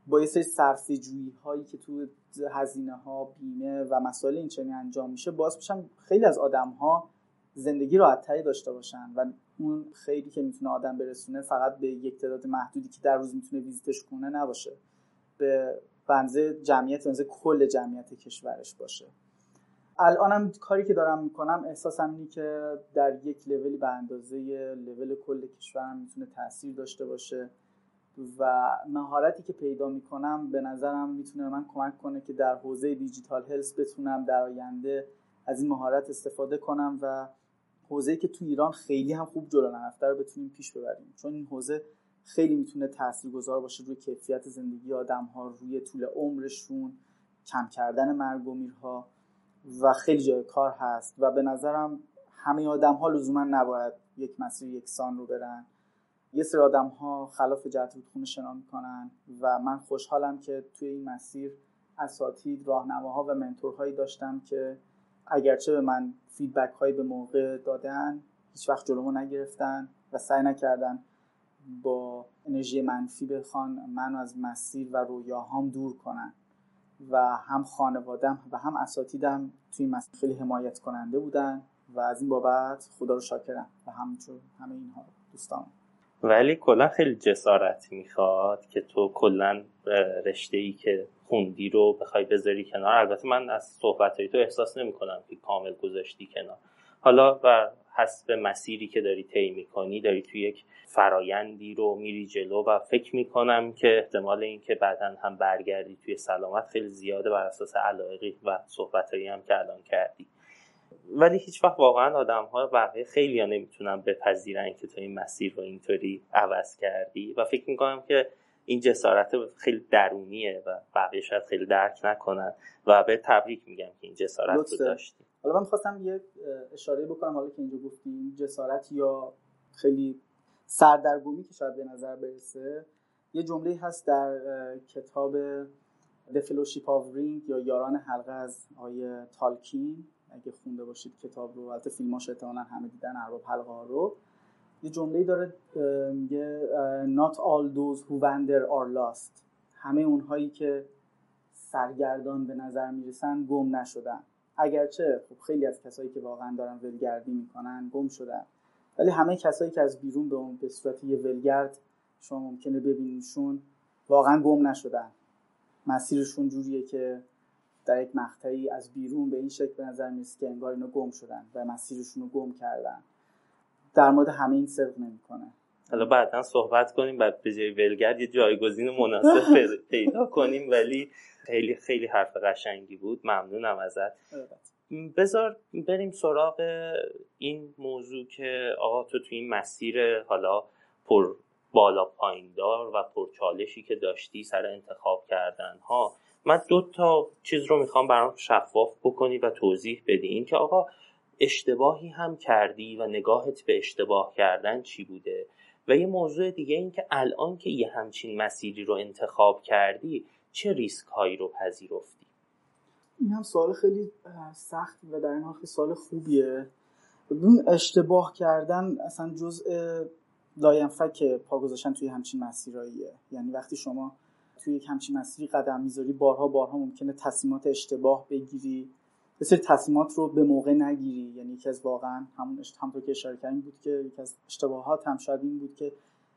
با یه سری جویی هایی که تو هزینه ها بیمه و مسائل این چنین انجام میشه باز میشم خیلی از آدم ها زندگی راحتتری داشته باشن و اون خیلی که می‌تونه آدم برسونه فقط به یک تعداد محدودی که در روز می‌تونه ویزیتش کنه نباشه. به بنزه جمعیت بنزه کل جمعیت کشورش باشه. الانم کاری که دارم می‌کنم احساسم اینه که در یک لولی به اندازه لول کل کشورم می‌تونه تاثیر داشته باشه و مهارتی که پیدا می‌کنم به نظرم می‌تونه من کمک کنه که در حوزه دیجیتال هلس بتونم در آینده از این مهارت استفاده کنم و حوزه که تو ایران خیلی هم خوب جلو نرفته رو بتونیم پیش ببریم. چون این حوزه خیلی می‌تونه تاثیرگذار باشه روی کیفیت زندگی آدم ها روی طول عمرشون کم کردن مرگ و میرها و خیلی جای کار هست و به نظرم همه آدم ها لزوما نباید یک مسیر یکسان رو برن. یه سری آدم ها خلاف جهت رودخونه شنا می‌کنن و من خوشحالم که توی این مسیر اساتید راهنماها و منتورهایی داشتم که اگرچه به من فیدبک هایی به موقع دادن هیچ وقت جلومو نگرفتن و سعی نکردن با انرژی منفی بخوان من از مسیر و رویاهام دور کنن و هم خانوادم و هم اساتیدم توی مسیر خیلی حمایت کننده بودن و از این بابت خدا رو شاکرم و همینطور همه اینها دوستان. ولی کلا خیلی جسارت می‌خواد که تو کلا رشته ای که خوندی رو بخوای بذاری کنار. البته من از صحبت تو احساس نمی کنم که کامل گذاشتی کنار. حالا و حسب مسیری که داری طی می‌کنی داری توی یک فرایندی رو میری جلو و فکر می‌کنم که احتمال اینکه بعدا هم برگردی توی سلامت خیلی زیاده بر اساس علایقی و صحبتهایی هم که الان کردی. ولی هیچ وقت واقعا آدم ها بقیه خیلی ها نمی‌تونن بپذیرن که تو این مسیر رو اینطوری عوض کردی. و فکر می‌کنم که این جسارت خیلی درونیه و بقیه شاید خیلی درک نکنن و به تبریک میگم که این جسارت رو داشتی. حالا من خواستم یه اشاره بکنم حالا که اینجا گفتی جسارت یا خیلی سردرگمی که شاید به نظر برسه یه جمله هست در کتاب The Fellowship of Ring یا یاران حلقه از آقای تالکین. اگه خونده باشید کتاب رو البته فیلماش احتمالا همه دیدن ارباب حلقه ها رو. یه جمله داره میگه not all those who wander are lost. همه اونهایی که سرگردان به نظر می‌رسن گم نشدن. اگرچه خب خیلی از کسایی که واقعا دارن ولگردی می‌کنن گم شدن. ولی همه کسایی که از بیرون به اون به صورت یه ولگرد شما ممکنه ببینیشون واقعا گم نشدن. مسیرشون جوریه که در یک مقطعی از بیرون به این شکل به نظر می‌رسه که انگار اینا گم شدن و مسیرشون رو گم کردن. در مورد همه این صدق نمی‌کنه. حالا بعدا صحبت کنیم بعد به جای ولگرد یه جایگزین مناسب پیدا کنیم ولی خیلی خیلی حرف قشنگی بود. ممنونم ازت. بذار بریم سراغ این موضوع که آقا تو تو این مسیر حالا پر بالا پایین دار و پر چالشی که داشتی سر انتخاب کردن ها من دو تا چیز رو می‌خوام برام شفاف بکنی و توضیح بدی. این که آقا اشتباهی هم کردی و نگاهت به اشتباه کردن چی بوده؟ و یه موضوع دیگه این که الان که یه همچین مسیری رو انتخاب کردی چه ریسک هایی رو پذیرفتی؟ این هم سوال خیلی سخت و در این حال سوال خوبیه. اون اشتباه کردن اصلا جزء لاینفک پا گذاشتن توی همچین مسیراییه. یعنی وقتی شما توی یک همچین مسیری قدم می‌ذاری بارها بارها ممکنه تصمیمات اشتباه بگیری. سری تصمیمات رو به موقع نگیری. یعنی یکی از واقعا همون همونطور که اشاره کردیم بود که یکی از اشتباهات هم شاید این بود که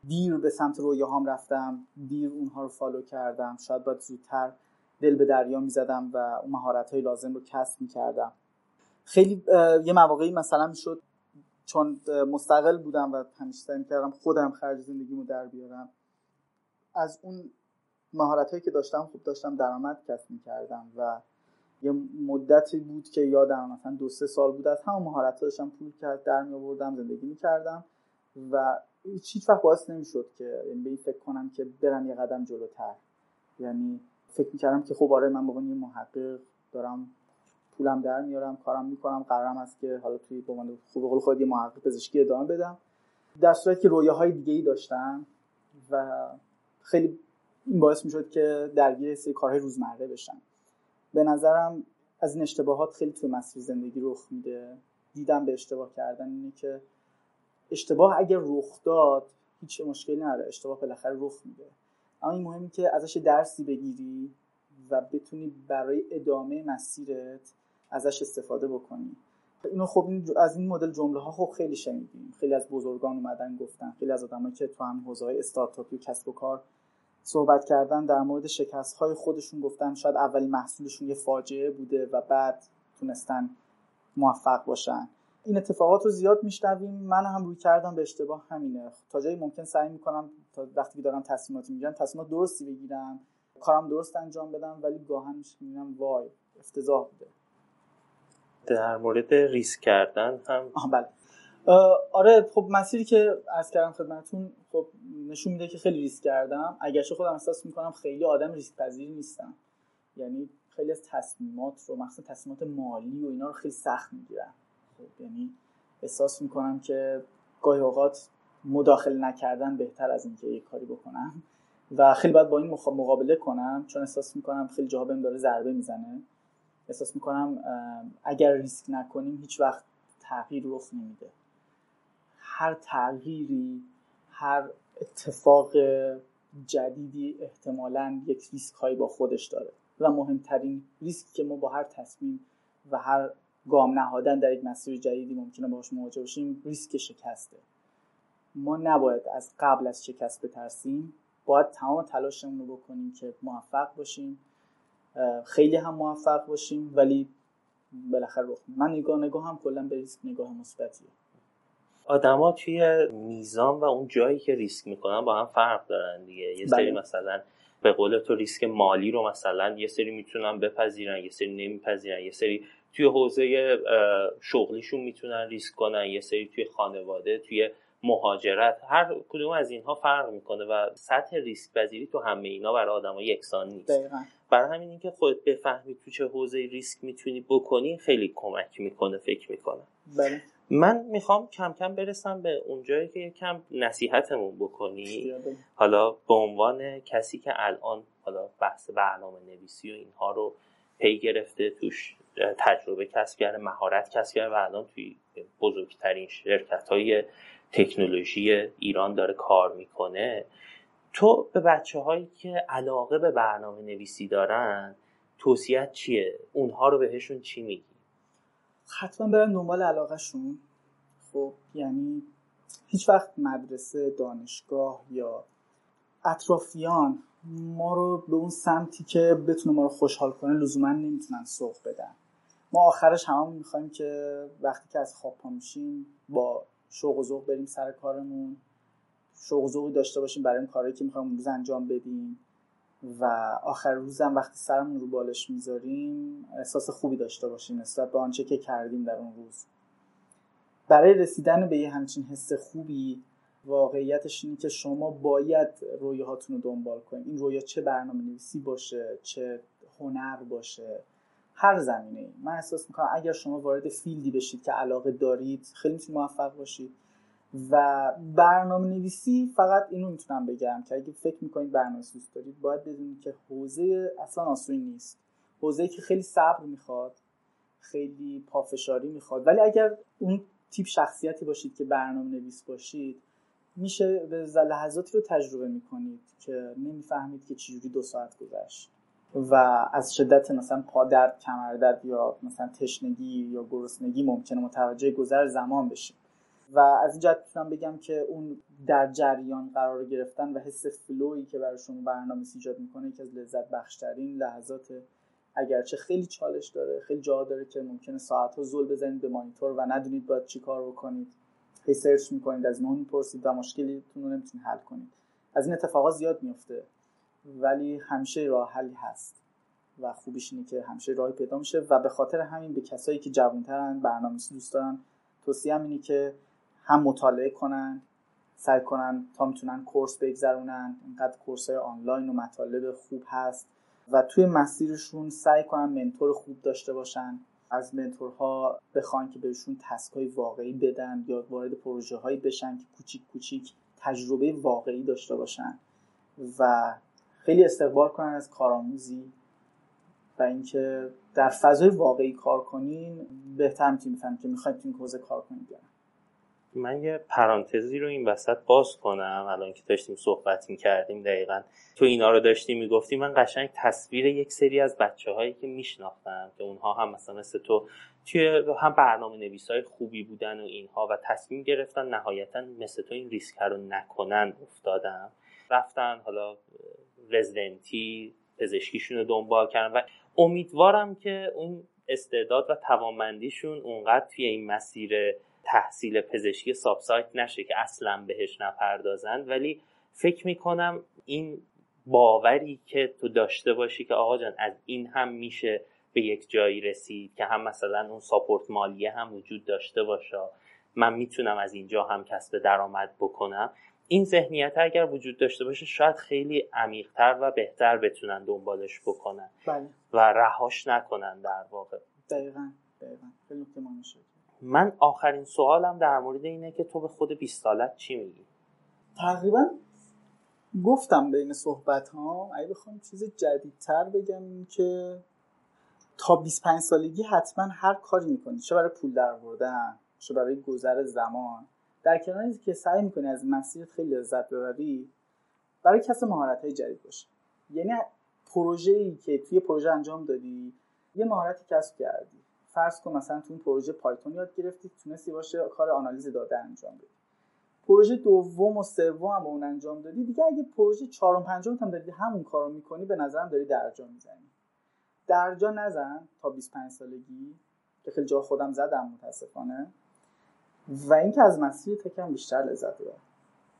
دیر به سمت رویاهام رفتم دیر اونها رو فالو کردم. شاید باید زودتر دل به دریا می‌زدم و اون مهارت های لازم رو کسب می‌کردم. خیلی یه مواقعی مثلا می‌شد چون مستقل بودم و همیشه سعی کردم خودم خرج زندگیمو در بیارم. از اون مهارت هایی که داشتم خوب داشتم درآمد کسب می‌کردم و یه مدتی بود که یادم مثلا دو سه سال بود از همون مهارت داشتم پول کرد در می آوردم زندگی می‌کردم و هیچ وقت باعث نمی‌شد که یعنی به این فکر کنم که برم یه قدم جلوتر. یعنی فکر می‌کردم که خب آره من به یه محقق دارم پولم در میارم کارم می‌کنم قرارم است که حالا توی به خوب قول خود یه محقق پزشکی ادامه بدم. در صورتی که رویاهای دیگه ای داشتم و خیلی این باعث می‌شد که درگیر سری کارهای روزمره بشم. به نظرم از این اشتباهات خیلی توی مسیر زندگی رخ میده. دیدم به اشتباه کردن اینه که اشتباه اگر رخ داد هیچ مشکلی نداره. اشتباه بالاخره رخ میده. اما این مهمی که ازش درسی بگیری و بتونی برای ادامه مسیرت ازش استفاده بکنی. اینو خب این از این مدل جمله ها خب خیلی شنیدیم. خیلی از بزرگان اومدن گفتن. خیلی از آدمایی که تو هم حوزه های استارتاپی کسب و کار صحبت کردن در مورد شکست های خودشون گفتن شاید اولین محصولشون یه فاجعه بوده و بعد تونستن موفق باشن. این اتفاقات رو زیاد میشنویم. من هم روی کردم به اشتباه همینه. تا جایی ممکن سعی می‌کنم تا وقتی که دارم تصمیماتی می‌گیرم تصمیمات درستی بگیرم کارم درست انجام بدم ولی گاهن می‌بینم وای افتضاح بوده. در مورد ریسک کردن هم بله. آره خب مسیری که از کردم خدمتتون خب نشون میده که خیلی ریسک کردم. اگرچه خودم احساس می‌کنم خیلی آدم ریسک پذیری نیستم. یعنی خیلی از تصمیمات رو مخصوصا تصمیمات مالی و اینا رو خیلی سخت می‌گیرم. خب یعنی احساس می‌کنم که گاهی اوقات مداخله نکردن بهتر از اینکه یه کاری بکنم. و خیلی باید با این مقابله کنم چون احساس می‌کنم خیلی جاها بهم داره ضربه می‌زنه. احساس می‌کنم اگر ریسک نکنیم هیچ وقت تغییر رخ نمیده. هر تغییری هر اتفاق جدیدی احتمالا یک ریسک هایی با خودش داره و مهمترین ریسک که ما با هر تصمیم و هر گام نهادن در یک مسیر جدیدی ممکنه باش مواجه باشیم ریسک شکسته. ما نباید از قبل از شکست بترسیم. باید تمام تلاشمون رو بکنیم که موفق باشیم. خیلی هم موفق باشیم ولی بالاخره رخ من نگاه نگاه هم کلا به ریسک نگاه مثبتیه. آدما توی میزان و اون جایی که ریسک می‌کنن با هم فرق دارن دیگه. یه سری بله. مثلا به قول تو ریسک مالی رو مثلا یه سری می‌تونن بپذیرن یه سری نمیپذیرن. یه سری توی حوزه شغلیشون می‌تونن ریسک کنن. یه سری توی خانواده توی مهاجرت هر کدوم از اینها فرق می‌کنه و سطح ریسک پذیری تو همه اینا برای آدما یکسان نیست. برای همین اینکه خودت بفهمی تو چه حوزه ریسک می‌تونی بکنی خیلی کمک می‌کنه فکر می‌کنه. بله. من می‌خوام کم کم برسم به اونجایی که یکم نصیحتمون بکنی حالا به عنوان کسی که الان حالا بحث برنامه نویسی و اینها رو پی گرفته توش تجربه کسب کرده مهارت کسب کرده و الان توی بزرگترین شرکت های تکنولوژی ایران داره کار می‌کنه تو به بچه هایی که علاقه به برنامه نویسی دارن توصیت چیه؟ اونها رو بهشون چی میگی؟ حتما برن دنبال علاقهشون. خب یعنی هیچ وقت مدرسه دانشگاه یا اطرافیان ما رو به اون سمتی که بتونه ما رو خوشحال کنه لزوما نمی‌تونن سوق بدن. ما آخرش هممون می‌خوایم که وقتی که از خواب پا میشیم با شوق و ذوق بریم سر کارمون. شوق و ذوقی داشته باشیم برای این کاری که می‌خوایم روز انجام بدیم. و آخر روزم وقتی سرمون رو بالش می‌ذاریم احساس خوبی داشته باشیم نسبت به آنچه که کردیم در اون روز. برای رسیدن به یه همچین حس خوبی واقعیتش اینه که شما باید رویاهاتون رو دنبال کنید این رویا چه برنامه نویسی باشه چه هنر باشه هر زمینه من احساس می‌کنم اگر شما وارد فیلدی بشید که علاقه دارید خیلی می‌تونید موفق باشید. و برنامه نویسی فقط اینو می‌تونم بگم که اگه فکر می‌کنید برنامه دوست دارید باید بدونید که حوزه اصلا آسونی نیست. حوزه که خیلی صبر می‌خواد خیلی پافشاری می‌خواد. ولی اگر اون تیپ شخصیتی باشید که برنامه نویس باشید میشه به لحظاتی رو تجربه می‌کنید که نمی‌فهمید که چجوری دو ساعت گذشت. و از شدت مثلا پادرد کمردرد یا مثلا تشنگی یا گرسنگی ممکنه متوجه گذر زمان بشید. و از این جهت می‌تونم بگم که اون در جریان قرار گرفتن و حس فلویی که برای شما برنامه ایجاد می‌کنه یکی از لذت بخشترین لحظات اگرچه خیلی چالش داره خیلی جا داره که ممکنه ساعت ها زل بزنید به مانیتور و ندونید باید چی کار بکنید. هی سرچ می‌کنید از اون می‌پرسید و مشکلیتون رو نمی‌تونید حل کنید. از این اتفاقات زیاد میفته ولی همیشه راه حلی هست و خوبیش اینه که همیشه راهی پیدا میشه و به خاطر همین به کسایی که جوانترن برنامه‌نویسی دوست دارن توصیه اینه که هم مطالعه کنن سعی کنن تا می‌تونن کورس بگذرونن. اینقدر کورس های آنلاین و مطالب خوب هست و توی مسیرشون سعی کنن منتور خوب داشته باشن. از منتورها بخوان که بهشون تسک های واقعی بدن یا وارد پروژه هایی بشن که کوچیک کوچیک تجربه واقعی داشته باشن و خیلی استقبال کنن از کارآموزی و اینکه در فضای واقعی کار کنین بهتر می‌تونید که می‌خواید تو این حوزه کار کنید من یه پرانتزی رو این وسط باز کنم. الان که داشتیم صحبت می‌کردیم دقیقا تو اینا رو داشتیم می‌گفتی من قشنگ تصویر یک سری از بچه هایی که میشناختم که اونها هم مثلا مثل تو توی هم برنامه نویس های خوبی بودن و اینها و تصمیم گرفتن نهایتا مثل تو این ریسک رو نکنن افتادم. رفتن حالا رزیدنتی پزشکیشون رو دنبال کردن و امیدوارم که اون استعداد و توانمندیشون اونقدر توی این مسیر تحصیل پزشکی سابسایت نشه که اصلا بهش نپردازند ولی فکر می‌کنم این باوری که تو داشته باشی که آقا جان از این هم میشه به یک جایی رسید که هم مثلا اون ساپورت مالیه هم وجود داشته باشه. من می‌تونم از اینجا هم کسب درآمد بکنم. این ذهنیت اگر وجود داشته باشه شاید خیلی عمیقتر و بهتر بتونن دنبالش بکنن بله. و رهاش نکنن در واقع. دقیقا دقیقا. خیلی من آخرین سوالم در مورد اینه که تو به خود 20 سالت چی میگی؟ تقریبا گفتم بین صحبت ها اگه بخوام چیز جدیدتر بگم که تا 25 سالگی حتما هر کاری می‌کنی. چه برای پول در چه برای گذر زمان. در کنار که سعی می‌کنی از مسیرت خیلی لذت ببری برای کسب مهارت های جدید باشه یعنی پروژه ای که توی پروژه انجام دادی یه مهارتی کسب کردی. فرض کن مثلا تو این پروژه پایتون یاد گرفتی تونستی باشه کار آنالیز داده انجام بدی. پروژه دوم و سوم هم اون انجام دادی. دیگه اگه پروژه چهارم پنجم هم داری همون کارو می‌کنی به نظرم داری درجا می‌زنی. درجا نزن تا 25 سالگی که خیلی جا خودم زدم متاسفانه. و اینکه از مسیر تکم بیشتر لذت ببرم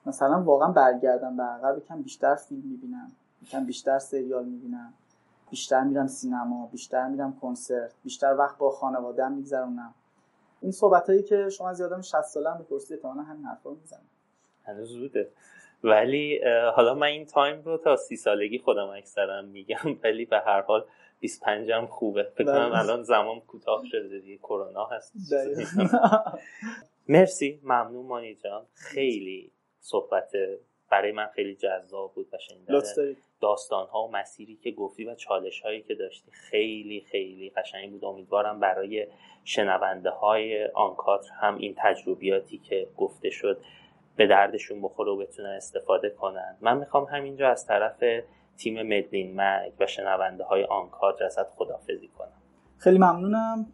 مثلا واقعا برگردم به عقب یکم بیشتر فیلم می‌بینم یکم بیشتر سریال می‌بینم. بیشتر میرم سینما بیشتر میرم کنسرت بیشتر وقت با خانواده‌ام میگذرونم. این صحبت هایی که شما از یادم 60 ساله بپرسید احتمالاً همین حرفا می‌زنم. هنوز زوده ولی حالا من این تایم رو تا سی سالگی خودم اکثرا میگم ولی به هر حال 25 هم خوبه. فکر کنم. الان زمان کوتاه شده دیگه. کرونا هست. مرسی. ممنون مانی جان. خیلی صحبت برای من خیلی جذاب بود و شنیدن داستان ها و مسیری که گفتی و چالش هایی که داشتی. خیلی خیلی قشنگ بود. امیدوارم برای شنونده های آنکاتر هم این تجربیاتی که گفته شد به دردشون بخوره و بتونن استفاده کنن. من می‌خوام همینجا از طرف تیم مدلین مگ و شنونده های آنکادر ازت خدافزی کنم. خیلی ممنونم.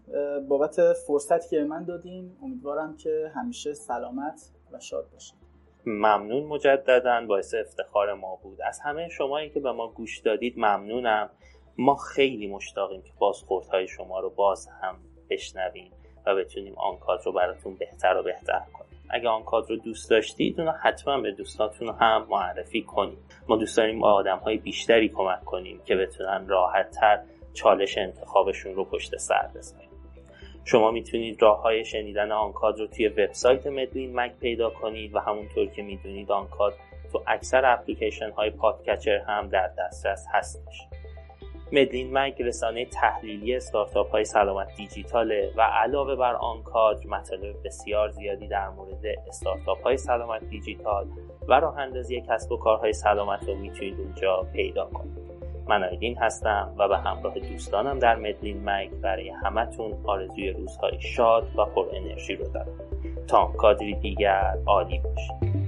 بابت فرصتی که من دادین. امیدوارم که همیشه سلامت و شاد باشید ممنون مجددا باعث افتخار ما بود. از همه شمایی که به ما گوش دادید ممنونم. ما خیلی مشتاقیم که بازخوردهای شما رو باز هم بشنویم و بتونیم آنکاد رو براتون بهتر و بهتر کنیم. اگه آنکاد رو دوست داشتید اونو حتما به دوستاتون هم معرفی کنید. ما دوست داریم آدم های بیشتری کمک کنیم که بتونن راحت تر چالش انتخابشون رو پشت سر بذارن شما می‌تونید راه های شنیدن آنکاد رو توی وبسایت مدلین مک پیدا کنید و همونطور که می‌دونید آنکاد تو اکثر اپلیکیشن های podcatcher هم در دسترس هستش مدلین مگ رسانه تحلیلی استارتاپ های سلامت دیجیتاله و علاوه بر آن کادر مطالب بسیار زیادی در مورد استارتاپ های سلامت دیجیتال و راه اندازی کسب و کارهای سلامت رو می‌تونید اونجا پیدا کنید. من آیدین هستم و به همراه دوستانم در مدلین مگ برای همتون آرزوی روزهای شاد و پر انرژی رو دارم. تا کادری دیگر عالی باشید.